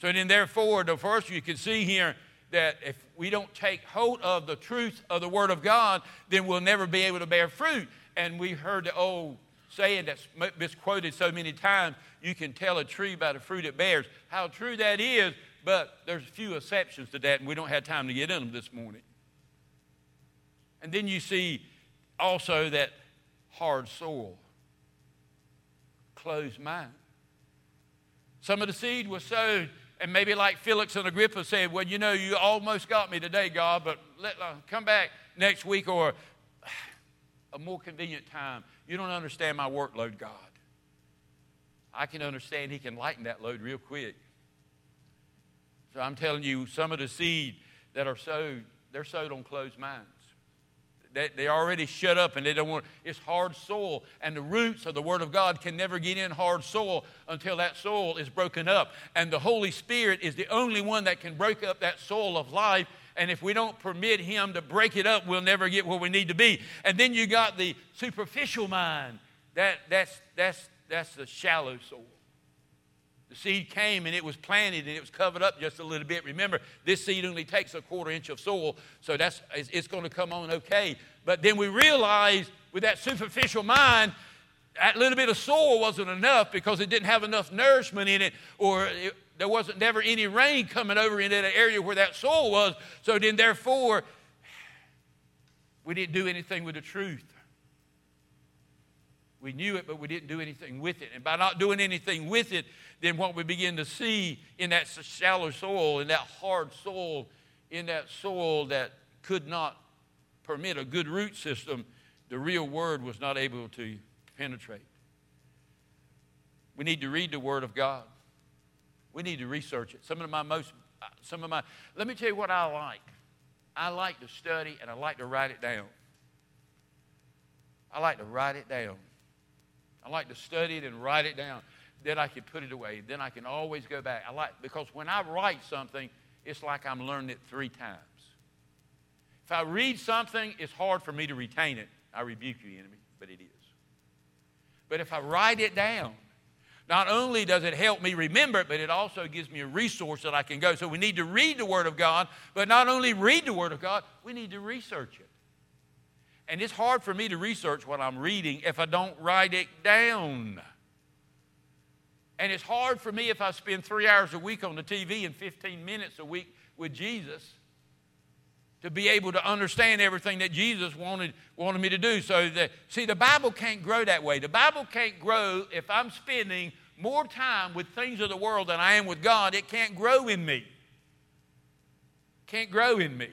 So then, therefore, the first you can see here that if we don't take hold of the truth of the Word of God, then we'll never be able to bear fruit. And we heard the old saying that's misquoted so many times you can tell a tree by the fruit it bears. How true that is, but there's a few exceptions to that, and we don't have time to get in them this morning. And then you see also that hard soil, closed mind. Some of the seed was sowed, and maybe like Felix and Agrippa said, Well, you know, you almost got me today, God, but let, uh, come back next week or a more convenient time. You don't understand my workload, God. I can understand He can lighten that load real quick. So I'm telling you, some of the seed that are sowed, they're sowed on closed minds. They, they already shut up and they don't want it's hard soil and the roots of the word of god can never get in hard soil until that soil is broken up and the holy spirit is the only one that can break up that soil of life and if we don't permit him to break it up we'll never get where we need to be and then you got the superficial mind that, that's, that's, that's the shallow soil the seed came and it was planted and it was covered up just a little bit. Remember, this seed only takes a quarter inch of soil, so that's it's going to come on okay. But then we realized with that superficial mind, that little bit of soil wasn't enough because it didn't have enough nourishment in it, or there wasn't never any rain coming over into the area where that soil was. So then, therefore, we didn't do anything with the truth. We knew it, but we didn't do anything with it. And by not doing anything with it, then what we begin to see in that shallow soil, in that hard soil, in that soil that could not permit a good root system, the real word was not able to penetrate. We need to read the word of God. We need to research it. Some of my most, uh, some of my, let me tell you what I like. I like to study and I like to write it down. I like to write it down. I like to study it and write it down. Then I can put it away. Then I can always go back. I like because when I write something, it's like I'm learning it three times. If I read something, it's hard for me to retain it. I rebuke you, enemy, but it is. But if I write it down, not only does it help me remember it, but it also gives me a resource that I can go. So we need to read the Word of God, but not only read the Word of God, we need to research it. And it's hard for me to research what I'm reading if I don't write it down. And it's hard for me if I spend three hours a week on the TV and 15 minutes a week with Jesus to be able to understand everything that Jesus wanted, wanted me to do. So that see, the Bible can't grow that way. The Bible can't grow if I'm spending more time with things of the world than I am with God. It can't grow in me. Can't grow in me.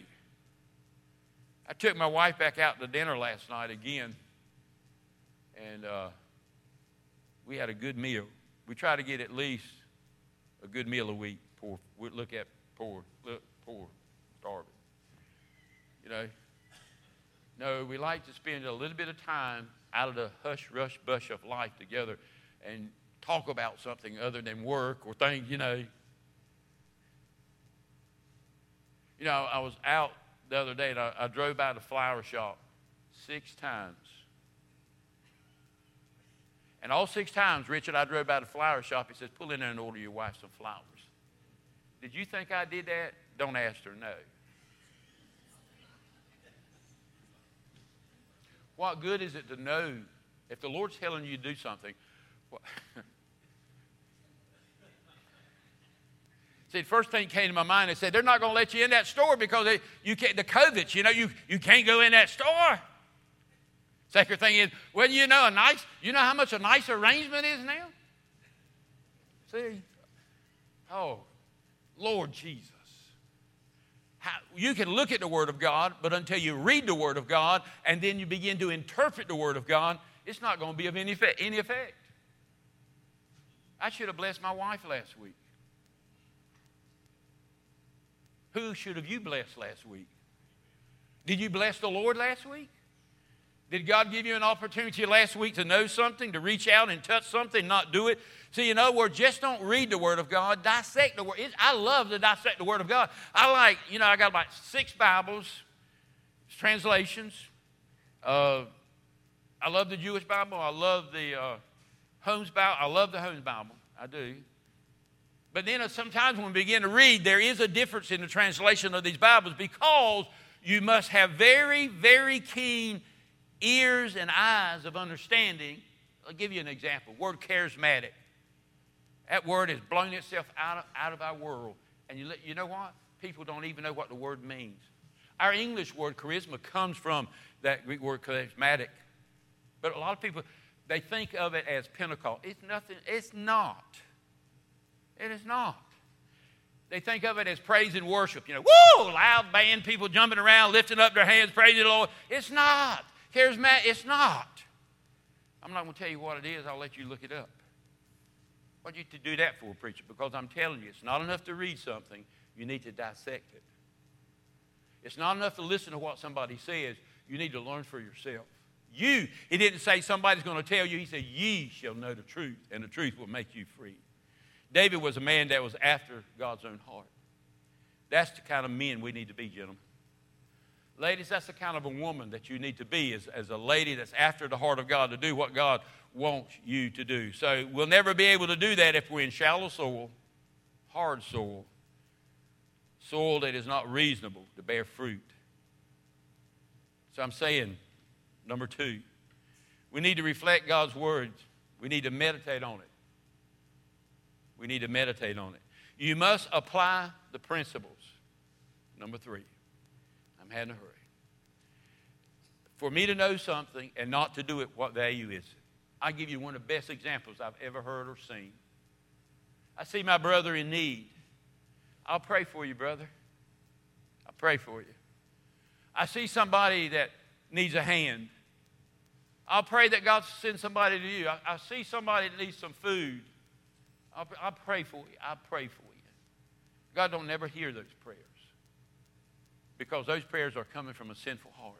I took my wife back out to dinner last night again, and uh, we had a good meal. We try to get at least a good meal a week. Poor, we look at poor, look, poor, starving. You know. No, we like to spend a little bit of time out of the hush, rush, bush of life together, and talk about something other than work or things. You know. You know, I was out the other day, and I, I drove by the flower shop six times. And all six times, Richard, I drove by the flower shop. He says, Pull in there and order your wife some flowers. Did you think I did that? Don't ask her, no. What good is it to know if the Lord's telling you to do something? What, See, the first thing came to my mind, they said, they're not going to let you in that store because they, you can't, the COVID, you know, you, you can't go in that store. Second thing is, well, you know, a nice, you know how much a nice arrangement is now? See? Oh, Lord Jesus. How, you can look at the Word of God, but until you read the Word of God and then you begin to interpret the Word of God, it's not going to be of any effect. Any effect. I should have blessed my wife last week. Who should have you blessed last week? Did you bless the Lord last week? Did God give you an opportunity last week to know something, to reach out and touch something, not do it? See, in other words, just don't read the Word of God, dissect the Word. I love to dissect the Word of God. I like, you know, I got about six Bibles, translations. Uh, I love the Jewish Bible. I love the uh, Holman Bible. I love the Holman Bible. I do. But then sometimes when we begin to read, there is a difference in the translation of these Bibles because you must have very, very keen ears and eyes of understanding. I'll give you an example. Word charismatic. That word has blown itself out of, out of our world. And you, you know what? People don't even know what the word means. Our English word charisma comes from that Greek word charismatic. But a lot of people, they think of it as Pentecost. It's nothing, it's not. It is not. They think of it as praise and worship. You know, woo, loud band, people jumping around, lifting up their hands, praising the Lord. It's not. Charismatic, it's not. I'm not going to tell you what it is. I'll let you look it up. What do you to do that for, preacher? Because I'm telling you, it's not enough to read something. You need to dissect it. It's not enough to listen to what somebody says. You need to learn for yourself. You, he didn't say somebody's going to tell you. He said, Ye shall know the truth, and the truth will make you free. David was a man that was after God's own heart. That's the kind of men we need to be, gentlemen. Ladies, that's the kind of a woman that you need to be as, as a lady that's after the heart of God to do what God wants you to do. So we'll never be able to do that if we're in shallow soil, hard soil, soil that is not reasonable to bear fruit. So I'm saying, number two, we need to reflect God's words. We need to meditate on it. We need to meditate on it. You must apply the principles. Number three. I'm having a hurry. For me to know something and not to do it, what value is it? i give you one of the best examples I've ever heard or seen. I see my brother in need. I'll pray for you, brother. I'll pray for you. I see somebody that needs a hand. I'll pray that God sends somebody to you. I, I see somebody that needs some food. I'll, I'll pray for you. I'll pray for you. God don't never hear those prayers because those prayers are coming from a sinful heart.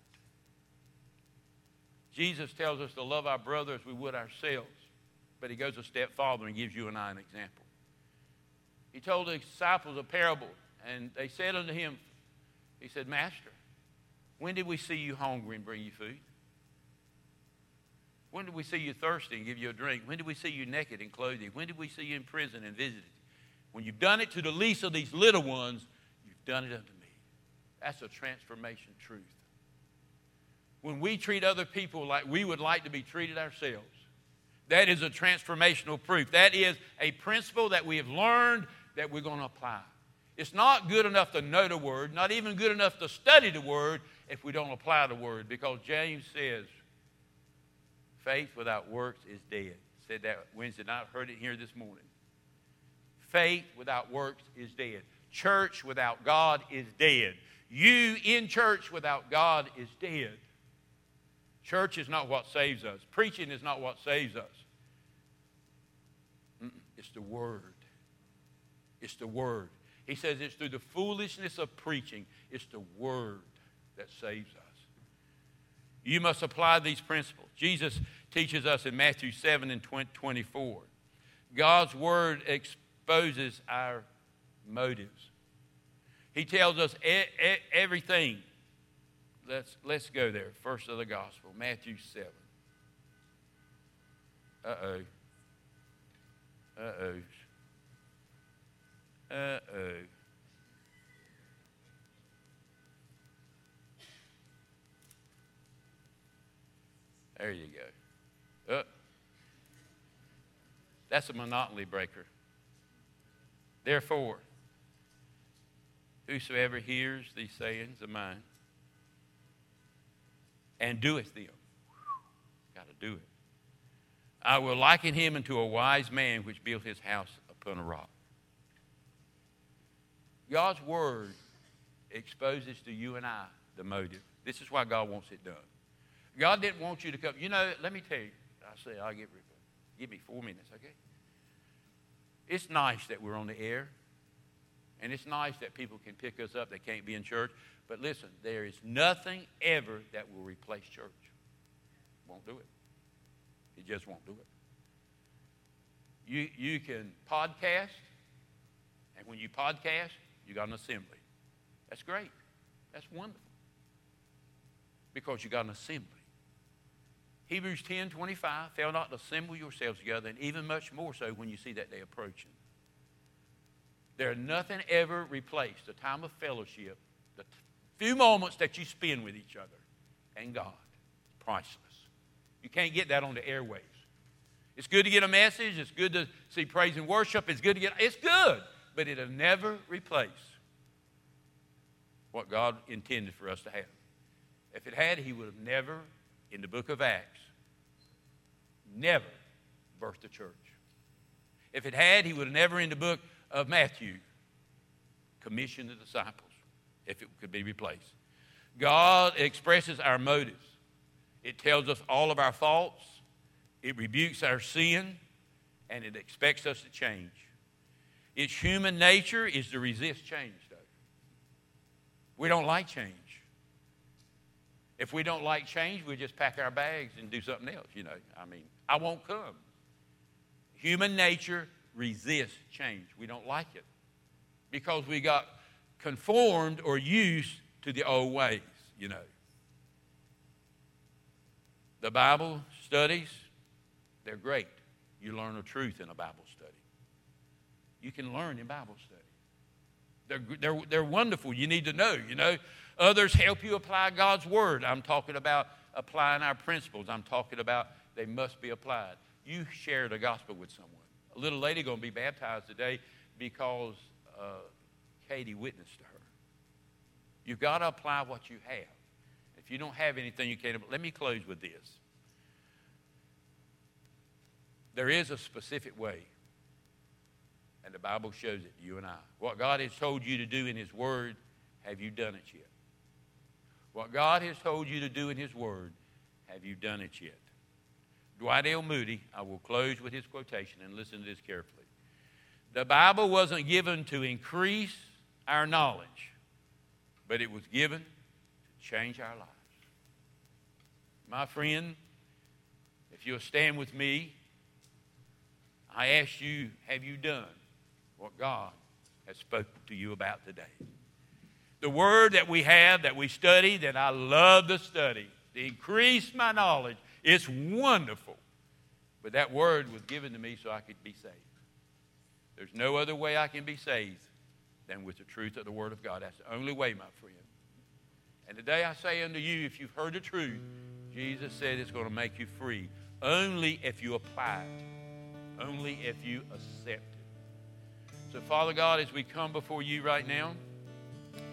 Jesus tells us to love our brother as we would ourselves, but he goes a step farther and gives you and I an example. He told the disciples a parable, and they said unto him, He said, Master, when did we see you hungry and bring you food? When did we see you thirsty and give you a drink? When did we see you naked and clothe you? When did we see you in prison and visit you? When you've done it to the least of these little ones, you've done it unto me. that's a transformation truth. When we treat other people like we would like to be treated ourselves, that is a transformational proof. That is a principle that we have learned that we're going to apply. It's not good enough to know the word, not even good enough to study the word if we don't apply the word, because James says, faith without works is dead. Said that Wednesday night, heard it here this morning. Faith without works is dead. Church without God is dead. You in church without God is dead. Church is not what saves us, preaching is not what saves us. It's the Word. It's the Word. He says it's through the foolishness of preaching, it's the Word that saves us. You must apply these principles. Jesus teaches us in Matthew 7 and 24. God's Word exposes our motives. He tells us e- e- everything. Let's, let's go there. First of the gospel, Matthew 7. Uh oh. Uh oh. Uh oh. There you go. Uh, that's a monotony breaker. Therefore, Whosoever hears these sayings of mine and doeth them, got to do it. I will liken him unto a wise man which built his house upon a rock. God's word exposes to you and I the motive. This is why God wants it done. God didn't want you to come. You know, let me tell you. Say I'll give, give me four minutes, okay? It's nice that we're on the air. And it's nice that people can pick us up. They can't be in church. But listen, there is nothing ever that will replace church. Won't do it. It just won't do it. You, you can podcast, and when you podcast, you got an assembly. That's great. That's wonderful. Because you got an assembly. Hebrews 10 25, fail not to assemble yourselves together, and even much more so when you see that day approaching. There's nothing ever replaced the time of fellowship, the few moments that you spend with each other and God. Priceless. You can't get that on the airwaves. It's good to get a message. It's good to see praise and worship. It's good to get, it's good, but it'll never replace what God intended for us to have. If it had, He would have never, in the book of Acts, never birthed a church. If it had, He would have never, in the book of Matthew, commissioned the disciples, if it could be replaced. God expresses our motives. It tells us all of our faults, it rebukes our sin, and it expects us to change. Its human nature is to resist change, though. We don't like change. If we don't like change, we just pack our bags and do something else, you know. I mean, I won't come. Human nature resists change. We don't like it because we got conformed or used to the old ways, you know. The Bible studies, they're great. You learn the truth in a Bible study. You can learn in Bible study. They're, they're, they're wonderful. You need to know, you know. Others help you apply God's Word. I'm talking about applying our principles. I'm talking about they must be applied. You share the gospel with someone. A little lady going to be baptized today because uh, Katie witnessed to her. You've got to apply what you have. If you don't have anything, you can't. Let me close with this. There is a specific way, and the Bible shows it, to you and I. What God has told you to do in His Word, have you done it yet? What God has told you to do in His Word, have you done it yet? Dwight L. Moody, I will close with his quotation and listen to this carefully. The Bible wasn't given to increase our knowledge, but it was given to change our lives. My friend, if you'll stand with me, I ask you, have you done what God has spoken to you about today? The word that we have, that we study, that I love to study, to increase my knowledge, it's wonderful. But that word was given to me so I could be saved. There's no other way I can be saved than with the truth of the Word of God. That's the only way, my friend. And today I say unto you, if you've heard the truth, Jesus said it's going to make you free. Only if you apply it. Only if you accept it. So, Father God, as we come before you right now,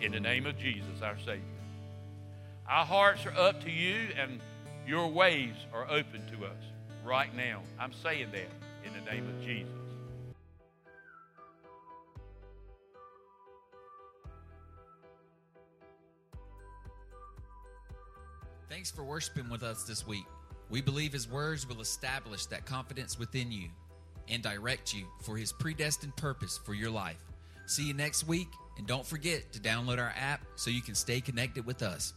in the name of Jesus, our Savior, our hearts are up to you and your ways are open to us right now. I'm saying that in the name of Jesus. Thanks for worshiping with us this week. We believe His words will establish that confidence within you and direct you for His predestined purpose for your life. See you next week, and don't forget to download our app so you can stay connected with us.